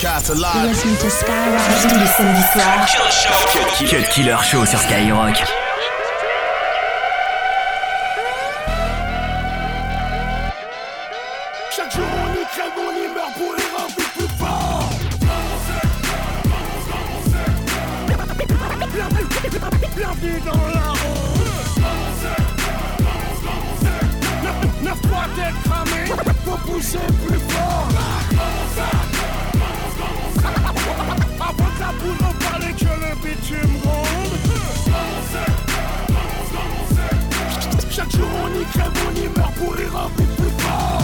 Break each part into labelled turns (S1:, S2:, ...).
S1: broadcast live.
S2: Listen to Skyrock tous les samedis soirs.
S3: Cut Killer Show sur Skyrock.
S4: Chaque jour on y crève, on y meurt pour les remplir plus fort. Bienvenue dans la ronde. Neuf- Neuf fois tête cramée, faut pousser plus Chaque jour on y crève, on y meurt pour les remplir plus fort.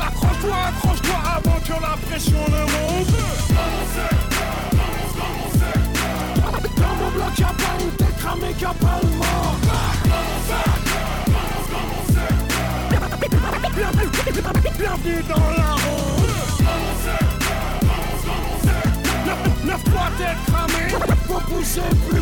S4: Accroche-toi, accroche-toi avant que la pression ne monte. Dans mon bloc, y'a pas une tête cramée, y'a pas le mort. Dans la faut pousser plus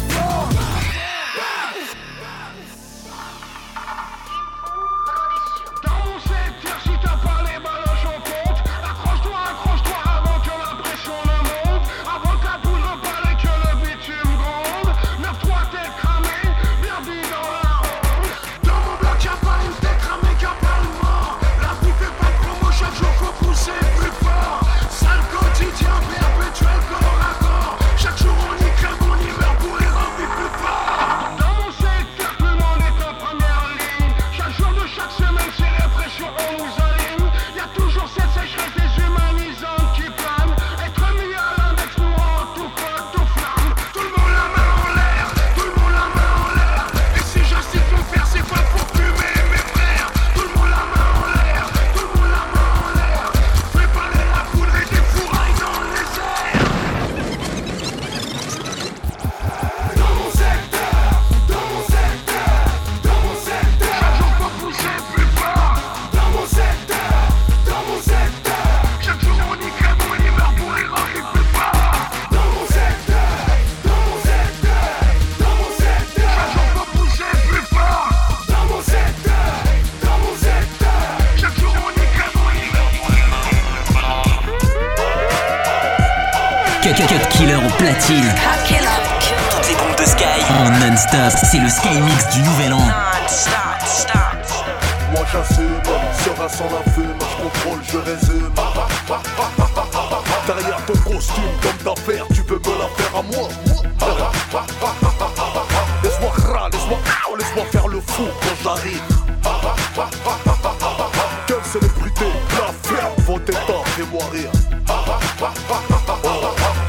S4: C'est le
S3: Sky Mix du nouvel an.
S5: Moi j'assume, sera sans la fume, je contrôle, je résume. Derrière ton costume, comme d'affaires, tu peux me la faire à moi. Laisse-moi ra, laisse-moi laisse-moi faire le fou quand j'arrive. Quelle célébrité, la ferme, vos états, fais-moi rire.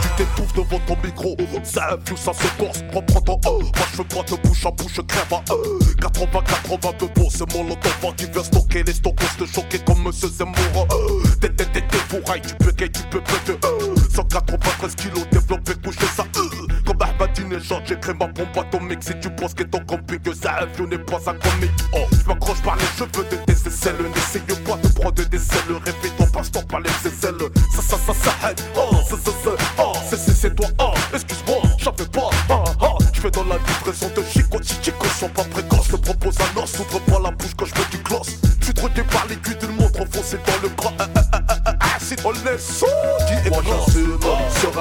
S5: Tu t'étouffes devant ton micro, ça ça se corse, reprends ton oh. Je de bouche à bouche, crève à eux 80, 80 de bon, c'est mon lot d'enfant qui vient stocker les stockos, te choquer comme Monsieur Zemmour. Euh. T'es, t'es, t'es, t'es fourraille, tu peux gay, tu peux péter euh. 193 kilos, développé, coucher ça. Euh. Comme Ahmadinejad, j'écris ma bombe atomique. Si tu penses que ton compliqué, ça avion n'est pas un comique. Oh, je m'accroche par les cheveux de tes aisselles. N'essaye pas de prendre des ailes Répète ton passe-temps par les aisselles. Ça, ça, ça, ça Oh, ça, ça,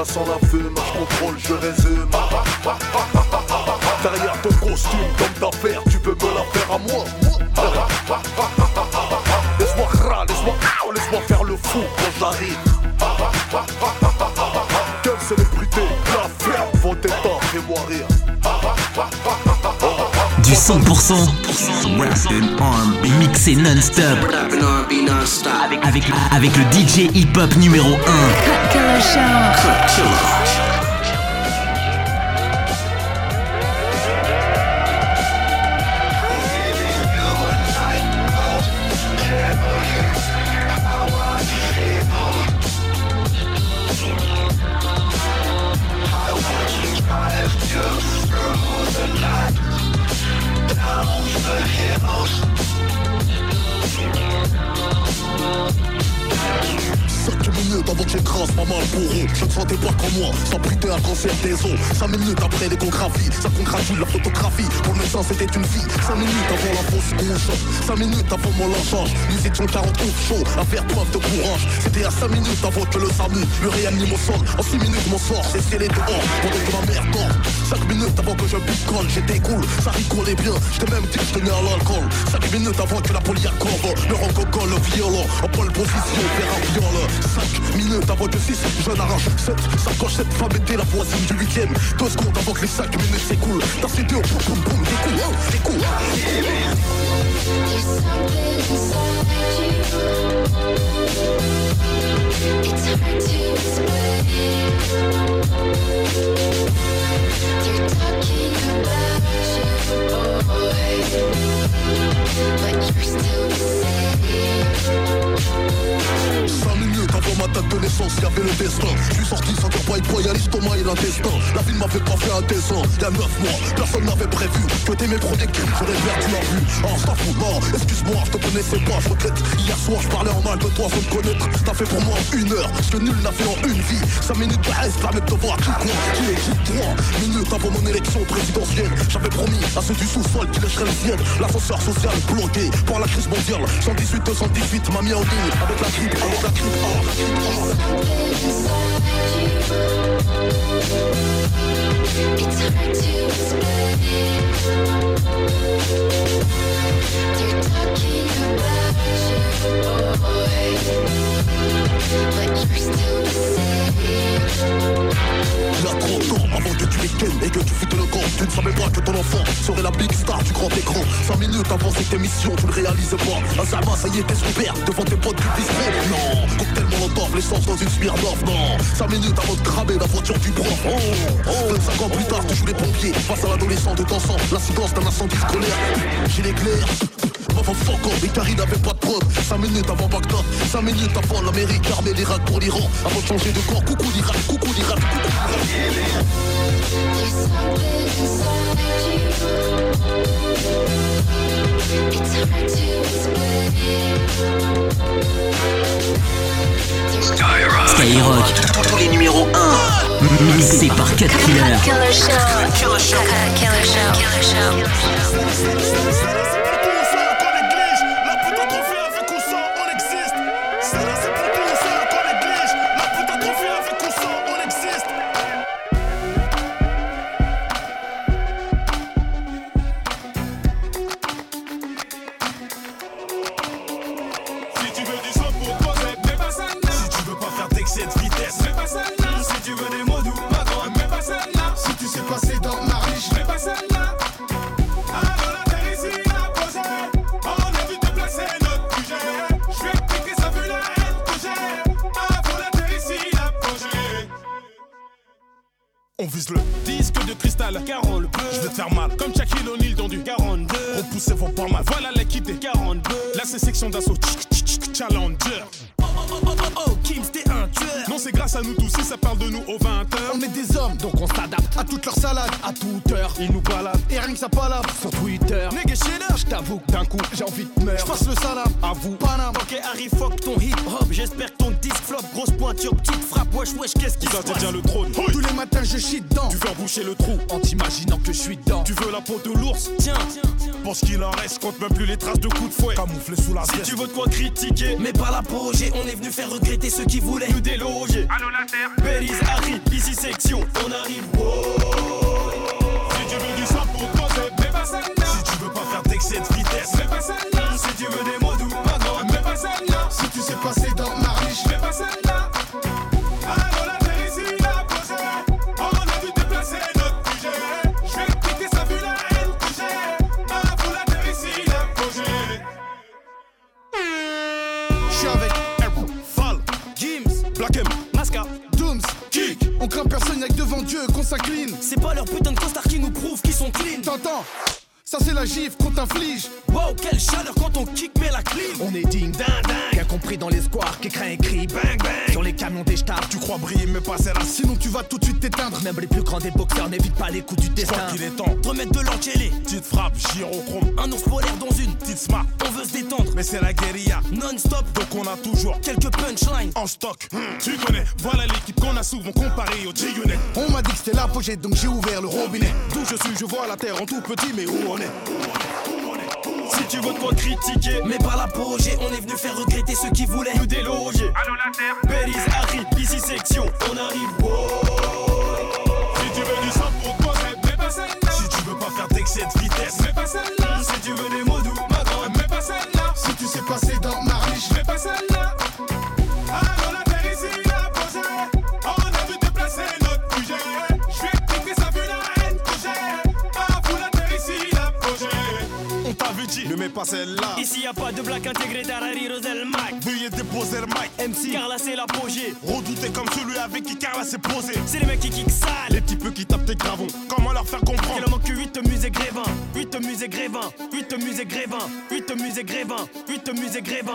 S5: sans la fume Je contrôle, je résume. Derrière ton costume, comme d'affaires, tu peux me la faire à moi. Laisse-moi ra, laisse-moi laisse-moi faire le fou quand j'arrive. Quelle célébrité, la ferme, vos états, fais-moi rire.
S3: Du 100% rap and R&B mixé non-stop. Avec, avec, avec le DJ hip-hop numéro 1.
S2: Show.
S6: kill Killer. Je ne sentais pas comme moi, sans briter un cancer des os. 5 minutes après l'échographie, ça congratule la photographie. Pour le médecin c'était une fille 5 minutes avant la fausse couche 5 minutes avant mon lynchage Nous étions 40 chaud à faire preuve de courage. C'était à 5 minutes avant que le SAMU me réanime au sol. En 6 minutes mon sort c'est scellé dehors. Pendant que ma mère dort. 5 minutes avant que je picole J'étais cool, ça rigolait bien. J'étais même dit que je tenais à l'alcool. 5 minutes avant que la poliacobe Me rengogole violent En pole position vers un viol. 5 minutes avant que 6 je n'arrache 7 Sacoche cette femme était la voisine du 8ème 2 secondes avant que les 5 minutes s'écoulent T'as cité au boum boum boum Des coups, hein, des coups
S7: There's something inside talking about you, boy,
S6: de naissance, y avait le destin. Je suis sorti sans boy boy à l'estomac et l'intestin. La vie m'avait pas fait un dessin. Y a 9 mois, personne n'avait prévu que t'es mes premiers cris, j'aurais perdu la vue. Oh, ça fout, non, excuse-moi, je te connaissais pas, je regrette. Hier soir, je parlais en mal de toi sans te connaître. T'as fait pour moi une heure, ce que nul n'a fait en une vie. 5 minutes de reste permettent de voir qui quoi, qui est qui droit. Minutes avant mon élection présidentielle, j'avais promis à ceux du sous-sol qui lècheraient le ciel. L'ascenseur social bloqué par la crise mondiale. 118 218 m'a mis en ligne avec la grippe, avec la grippe. La grippe,
S7: It's hard to explain. They're talking about you, boy, but you're still the same.
S6: Il y a 30 ans, avant que tu les kennes et que tu foutes le camp Tu ne savais pas que ton enfant du grand écran. 5 minutes avant cette émission, tu ne réalises pas. Un savant, ça y est, t'es père devant tes potes du bistrot Non, cocktail molotov, l'essence dans une Smirnoff Non, 5 minutes avant de cramer la voiture du prof. Oh, oh. 25 ans plus tard, tu joues les pompiers. Face à l'adolescent de dansant, l'incidence d'un incendie scolaire J'ai l'éclair Avant fuck off, Carrie n'avait pas de preuve 5 minutes avant Bagdad, 5 minutes avant l'Amérique armée l'Irak pour l'Iran. Avant de changer de corps, coucou l'Irak, coucou l'Irak, coucou
S7: There's explain.
S3: Skyrock, tous les numéros 1, mixés par Cut Killer.
S8: Killer Show. Killer Show. Killer Show. Killer Show.
S9: Faire mal. Comme Shaquille O'Neal dans du 42 Repoussez vos pas mal. Voilà l'équité. 42 Là c'est section d'assaut Challenger. Oh oh oh oh oh oh Kims t'es un tueur. Non c'est grâce à nous tous. Si ça parle de nous aux 20h
S10: On est des hommes, donc on s'adapte à toutes leurs salades, à toute Ils nous baladent, et rien que ça palabre sur Twitter.
S9: Nigga shit up
S10: Je t'avoue que d'un coup, j'ai envie de meurtre.
S9: Passe le salam
S10: À vous, Paname.
S9: Ok Harry fuck ton hip hop J'espère que ton disque flop. Grosse pointure petite frappe. Wesh wesh qu'est-ce qui se passe
S10: tiens le trône. Tous les matins, je chie dedans.
S9: Tu veux emboucher le trou.
S10: En t'imaginant que je suis dedans.
S9: Tu veux la peau de l'ours. Tiens. Pense qu'il en reste Compte même plus les traces de coups de fouet. Camouflé sous la Si tu veux de quoi critiquer. Mais pas l'apogée On est venu faire regretter ceux qui voulaient. Nous déloger. Allô la terre Belize arrive Ici section. On arrive. Si de vitesse. Mais pas celle-là. Si tu veux des mots doux Pardon Mais pas celle-là.
S10: Si tu sais passer dans ma riche,
S9: Mais pas celle-là. Allô la terre ici a posé On a vu déplacer notre sujet Je vais piquer ça vu la haine que j'ai Avant la terre ici a posé
S10: je suis avec Errol,
S9: Fall, Gims, Black M, Masca,
S10: Dooms,
S9: Kick.
S10: On craint personne avec devant Dieu qu'on s'incline.
S9: C'est pas leur putain de costard qui nous prouve qu'ils sont clean.
S10: T'entends? Ça c'est la gifle qu'on t'inflige.
S9: Wow, quelle chaleur quand on kick met la clim.
S10: On est digne d'un dingue. Bien compris dans les squares qui craint et crie bang bang. Sur les camions des stars, tu crois briller, mais pas celle-là. Sinon tu vas tout de suite t'éteindre. Même les plus grands des boxeurs n'évitent pas les coups du destin.
S9: qu'il est temps de remettre de l'enquélé.
S6: Petite frappe, gyrochrome,
S9: Un ours polaire dans une
S6: petite smart.
S9: On veut se détendre,
S6: Mais c'est la guérilla,
S9: non-stop.
S6: donc on a toujours
S9: Quelques punchlines.
S6: en stock. Hmm, Tu connais, voilà l'équipe qu'on a souvent comparée au G-Unit.
S10: On m'a dit que c'était l'apogée, donc j'ai ouvert le robinet. D'où je suis, je vois la terre en tout petit, mais où on
S9: Si tu veux quoi critiquer, mais par l'apogée, on est venu faire regretter ceux qui voulaient nous déloger.
S4: Allô la terre
S9: Belize arrive, ici section, on arrive.
S6: Si tu veux du sang pour toi, mais pas celle-là. Si tu veux pas faire d'excès de vitesse, mais pas celle-là.
S9: Si tu veux des
S6: mets pas celle-là.
S9: Ici y a pas de blague intégrée, Tarari Rosel Mac.
S6: Veuillez déposer le mic.
S9: MC, car là c'est l'apogée.
S6: Redouté comme celui avec qui Carla s'est posé.
S9: C'est les mecs qui kick sale.
S6: Les petits peu qui tapent tes gravons, comment leur faire comprendre?
S9: En manque 8 musées grévin, 8 musées grévin, 8 musées grévin, 8 musées grévin, 8 musées grévin.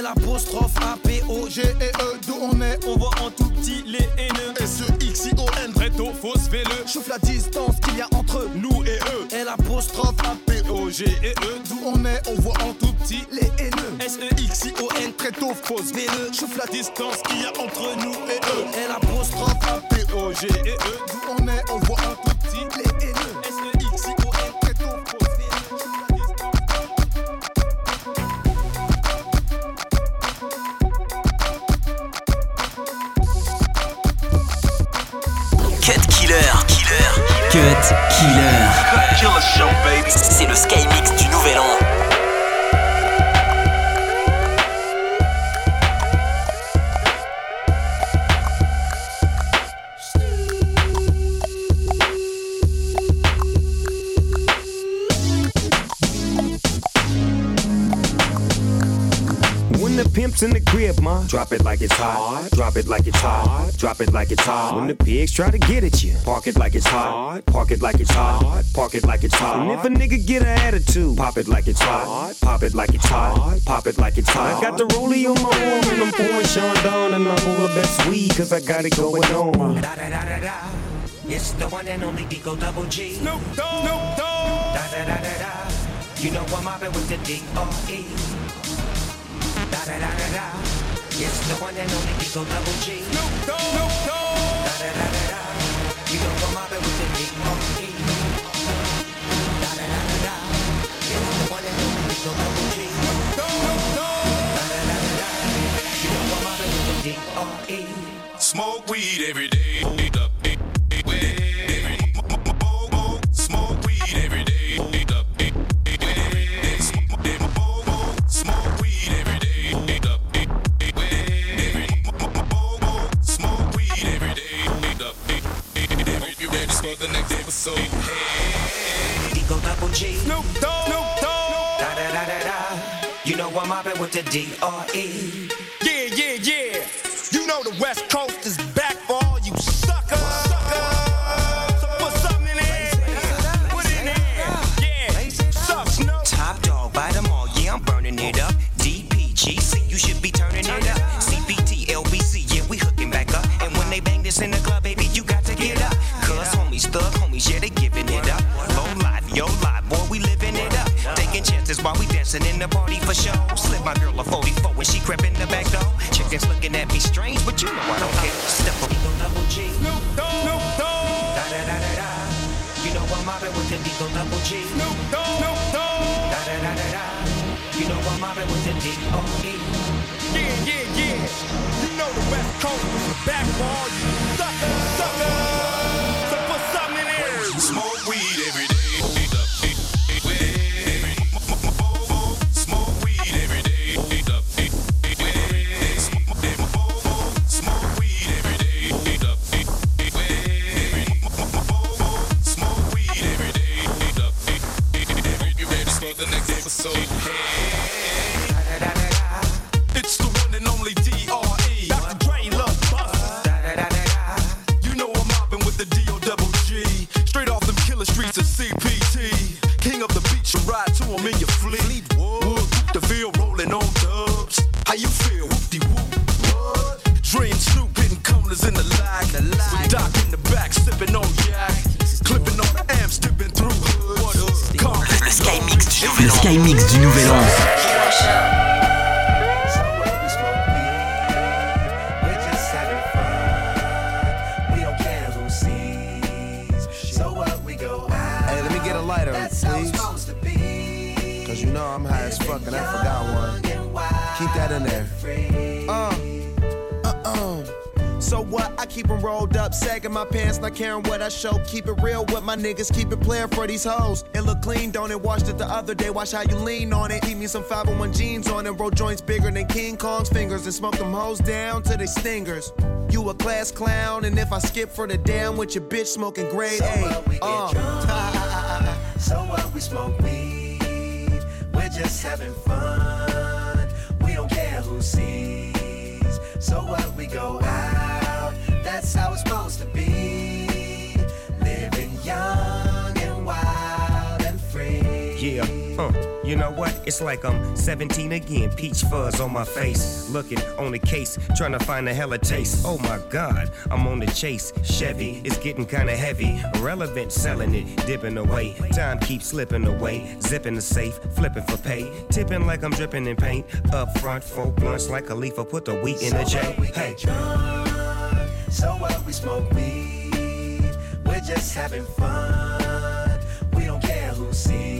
S9: L apostrophe A P O G
S10: G et E, d'où on est
S9: On voit en tout petit les haineux.
S6: S-E-X-I-O-N, très tôt, fausse véleux.
S10: Chauffe la distance qu'il y a entre
S6: Nous et eux,
S9: L apostrophe A P
S6: P-O-G et E,
S10: d'où on est, on voit en tout petit les haineux.
S9: S E X I O N
S10: tôt, fausse
S9: Véleux.
S6: chauffe la distance qu'il y a entre nous et eux.
S9: L apostrophe A
S6: P-O-G et E,
S10: D'où on est, on voit en tout petit les haineux.
S3: Cut Killer. Killer. Cut Killer. C'est le Sky Mix du Nouvel An.
S11: In the crib, ma, drop it like it's hot. Drop it like it's hot. Drop it like it's hot. When the pigs try to get at you, park it like it's hot. Park it like it's hot. Park it like it's hot. And if a nigga get an attitude, pop it like it's hot. Pop it like it's hot. Pop it like it's hot. I got the rollie on my arm and I'm pouring Sean down and I'm all the best weed cause I got it going on.
S12: Da da da da da. It's the one and only Digo Double G.
S6: Snoop Dogg, Snoop Dogg.
S12: Da da da da da. You know I'm mobbing with the D-R-E. Da da da da da. It's the one and only Digo Double G.
S6: Snoop Dogg, Snoop Dogg.
S12: Da da da da da. You know I'm mobbing with the D-R-E. Da da da da da. It's the one and only Digo Double G. Da da da da da. You know I'm mobbing with the D-R-E.
S6: Smoke weed every day. Next episode.
S12: Digo Double G.
S6: Snoop Dogg, Snoop Dogg.
S12: Da da da da da. You know I'm mobbing with the D-R-E.
S9: Yeah, yeah, yeah. You know the West Coast is back for all
S12: dancing in the party for show. Slip my girl a 44 when she crept in the back door. Chickens looking at me strange, but you know I don't care. Step up, double G.
S6: Snoop Dogg, Snoop Dogg.
S12: Da da da da da. You know I'm mobbing with the Digo double G.
S6: Snoop Dogg, Snoop Dogg.
S12: Da da da da da. You know I'm mobbing with the D-R-E.
S9: Yeah, yeah, yeah. You know the West Coast is back for all you suckers. Suckers. so
S3: hey.
S13: Hey, let me get a lighter, please. Cause you know I'm high as fuck and I forgot one. Keep that in there. Uh, uh-uh. So what? I keep keep 'em rolled up, sagging my pants, not caring what I show. Keep it real with my niggas, keep it playing for these hoes. It look clean, don't it? Washed it the other day, watch how you lean on it. Keep me some 501 jeans on and roll joints bigger than King Kong's fingers and smoke them hoes down to they stingers. You a class clown, and if I skip for the damn with your bitch smoking grade A. What, we Uh.
S14: So what? We smoke weed. We're just having fun. We don't care who sees. So what? We go out. That's how it's supposed to be. Living young and wild and free.
S12: Yeah, huh. You know what? It's like I'm 17 again, peach fuzz on my face. Looking on the case, trying to find a hella taste. Oh my god, I'm on the chase. Chevy, it's getting kinda heavy. Irrelevant, selling it, dipping away. Time keeps slipping away. Zipping the safe, flipping for pay. Tipping like I'm dripping in paint. Up front, four blunts like a leaf, I put the wheat in the J. Hey. Drunk.
S14: So what? We smoke weed. We're just having fun. We don't care who sees.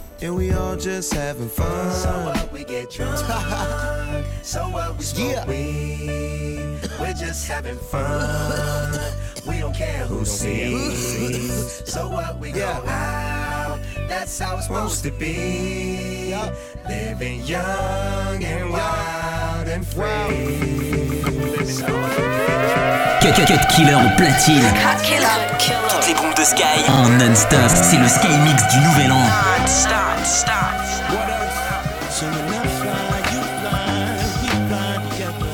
S13: and we all just having fun.
S14: So what? We get drunk. so what? We smoke
S13: Yeah.
S14: weed. We're just having fun. we don't care who sees. So what? We go out. That's how it's supposed to be. Living young and wild and free. So
S3: Cut, cut, cut killer platine. Toutes les bombes de Sky en non-stop. C'est le Sky Mix du Nouvel An.
S14: Stop, stop.
S9: So when I fly, you fly, we fly together.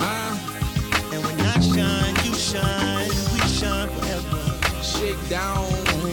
S9: Uh, and when I shine, you shine, we shine forever.
S15: Shake down,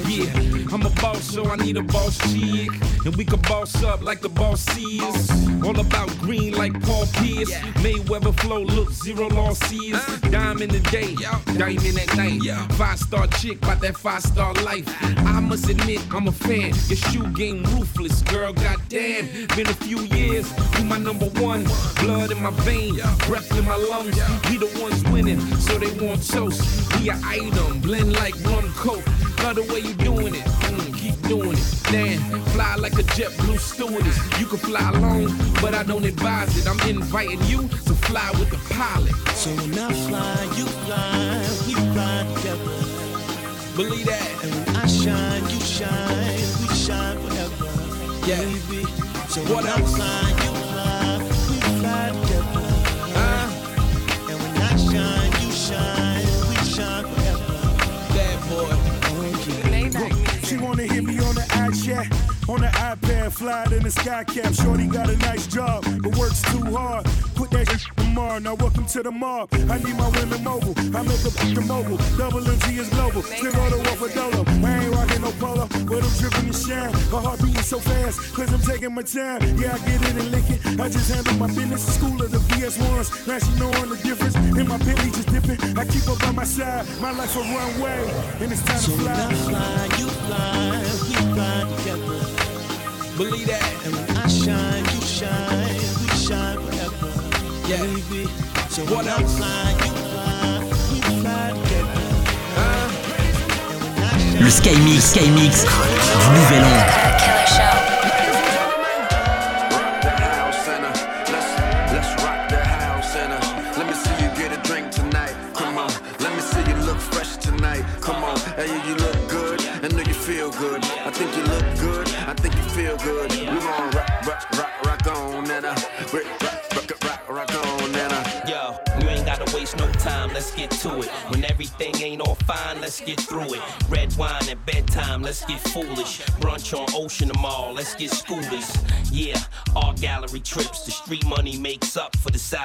S15: yeah. I'm a boss, so I need a boss chick. And we can boss up like the boss is. All about green like Paul Pierce. Mayweather flow, look, zero losses. Dime in the day, diamond at night. Five star chick, about that five star life. I must admit, I'm a fan. Your shoe game ruthless, girl, goddamn. Been a few years, you my number one. Blood in my veins, breath in my lungs. We the ones winning, so they want toast. We an item, blend like rum coke. Love the way you doing it, mm, doing it. Damn, fly like a jet blue stewardess. You can fly alone, but I don't advise it. I'm inviting you to fly with the pilot.
S9: So when I fly, you fly, we fly together.
S15: Believe that.
S9: And when I shine, you shine, we shine forever.
S15: Yeah.
S9: Baby. So
S15: What
S9: when I
S15: else?
S9: fly, you
S16: on on the iPad, fly in the sky cap. Shorty got a nice job, but works too hard. Put that shit tomorrow. Now welcome to the mob. I need my women mobile. I make a the mobile. Double MG is global. Still auto off a dolo. I ain't rocking no polo, but I'm dripping and shine. My heart beating so fast, cause I'm taking my time. Yeah, I get it and lick it. I just handle my business. School of the VS1s. Now she knowing the difference. In my Bentley just dipping. I keep her by my side. My life a runway, and it's time
S9: So
S16: to
S9: when I
S16: fly.
S9: fly, you fly, fly.
S15: Believe that.
S9: And when I shine, you shine, we shine forever.
S15: Yeah.
S9: Baby. So
S15: What
S9: when I fly, you fly, we fly together.
S15: Uh,
S9: shine,
S3: Le Sky Mix, Sky Mix du Nouvel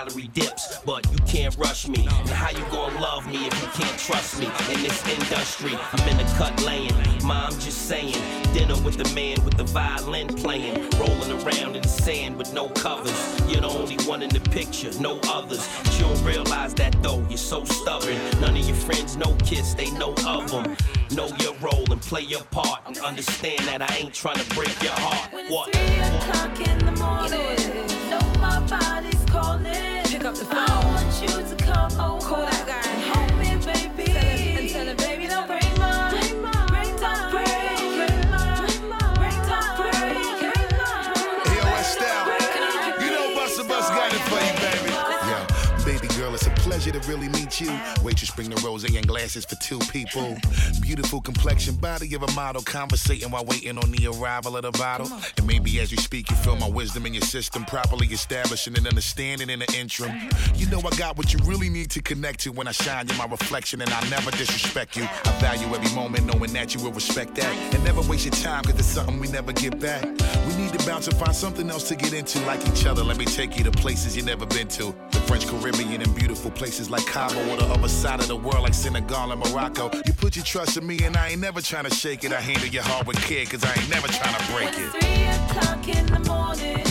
S17: salary dips. But you can't rush me. And how you gonna love me if you can't trust me? In this industry, I'm in the cut laying. Mom just saying, dinner with the man with the violin playing. Rolling around in the sand with no covers. You're the only one in the picture, no others. But you don't realize that though, you're so stubborn. None of your friends know kiss, they know of them. Know your role and play your part. And understand that I ain't trying to break your heart. When What?
S18: o'clock in the morning. Know my body's calling. Pick up the phone.
S19: Pleasure to really meet you. Waitress, bring the rosé and glasses for two people. Beautiful complexion, body of a model, conversating while waiting on the arrival of the bottle. And maybe as you speak, you feel my wisdom in your system, properly establishing an understanding in the interim. You know I got what you really need to connect to when I shine. You're my reflection, and I never disrespect you. I value every moment, knowing that you will respect that. And never waste your time, cause it's something we never get back. We need to bounce and find something else to get into, like each other. Let me take you to places you never been to. The French Caribbean and beautiful places like Cabo, or the other side of the world like Senegal and Morocco. You put your trust in me, and I ain't never trying to shake it. I handle your heart with care, cause I ain't never trying to break it.
S18: Three o'clock in the morning.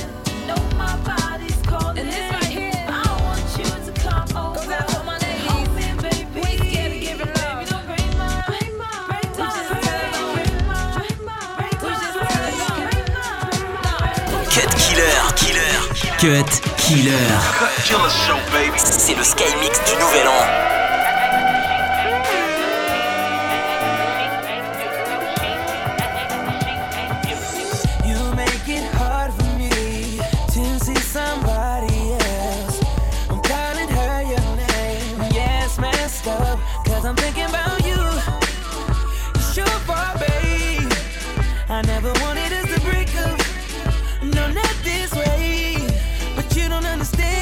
S18: Know my body's calling. And this right here. I want you to come over. Goes for my ladies. Hold me, baby. We ain't give it love. Baby, don't break my, break my, break my, break my, break my, break my,
S20: Cut C'est le Sky Mix du Nouvel An.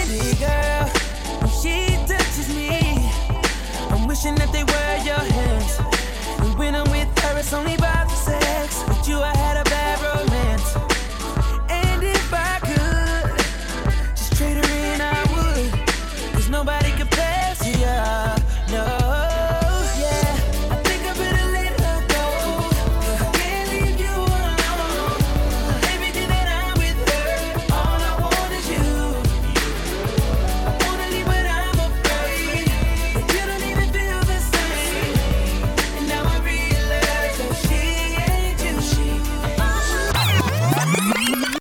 S21: It, girl. When she touches me, I'm wishing that they were your hands. And when I'm with her, it's only about the sex. With you, I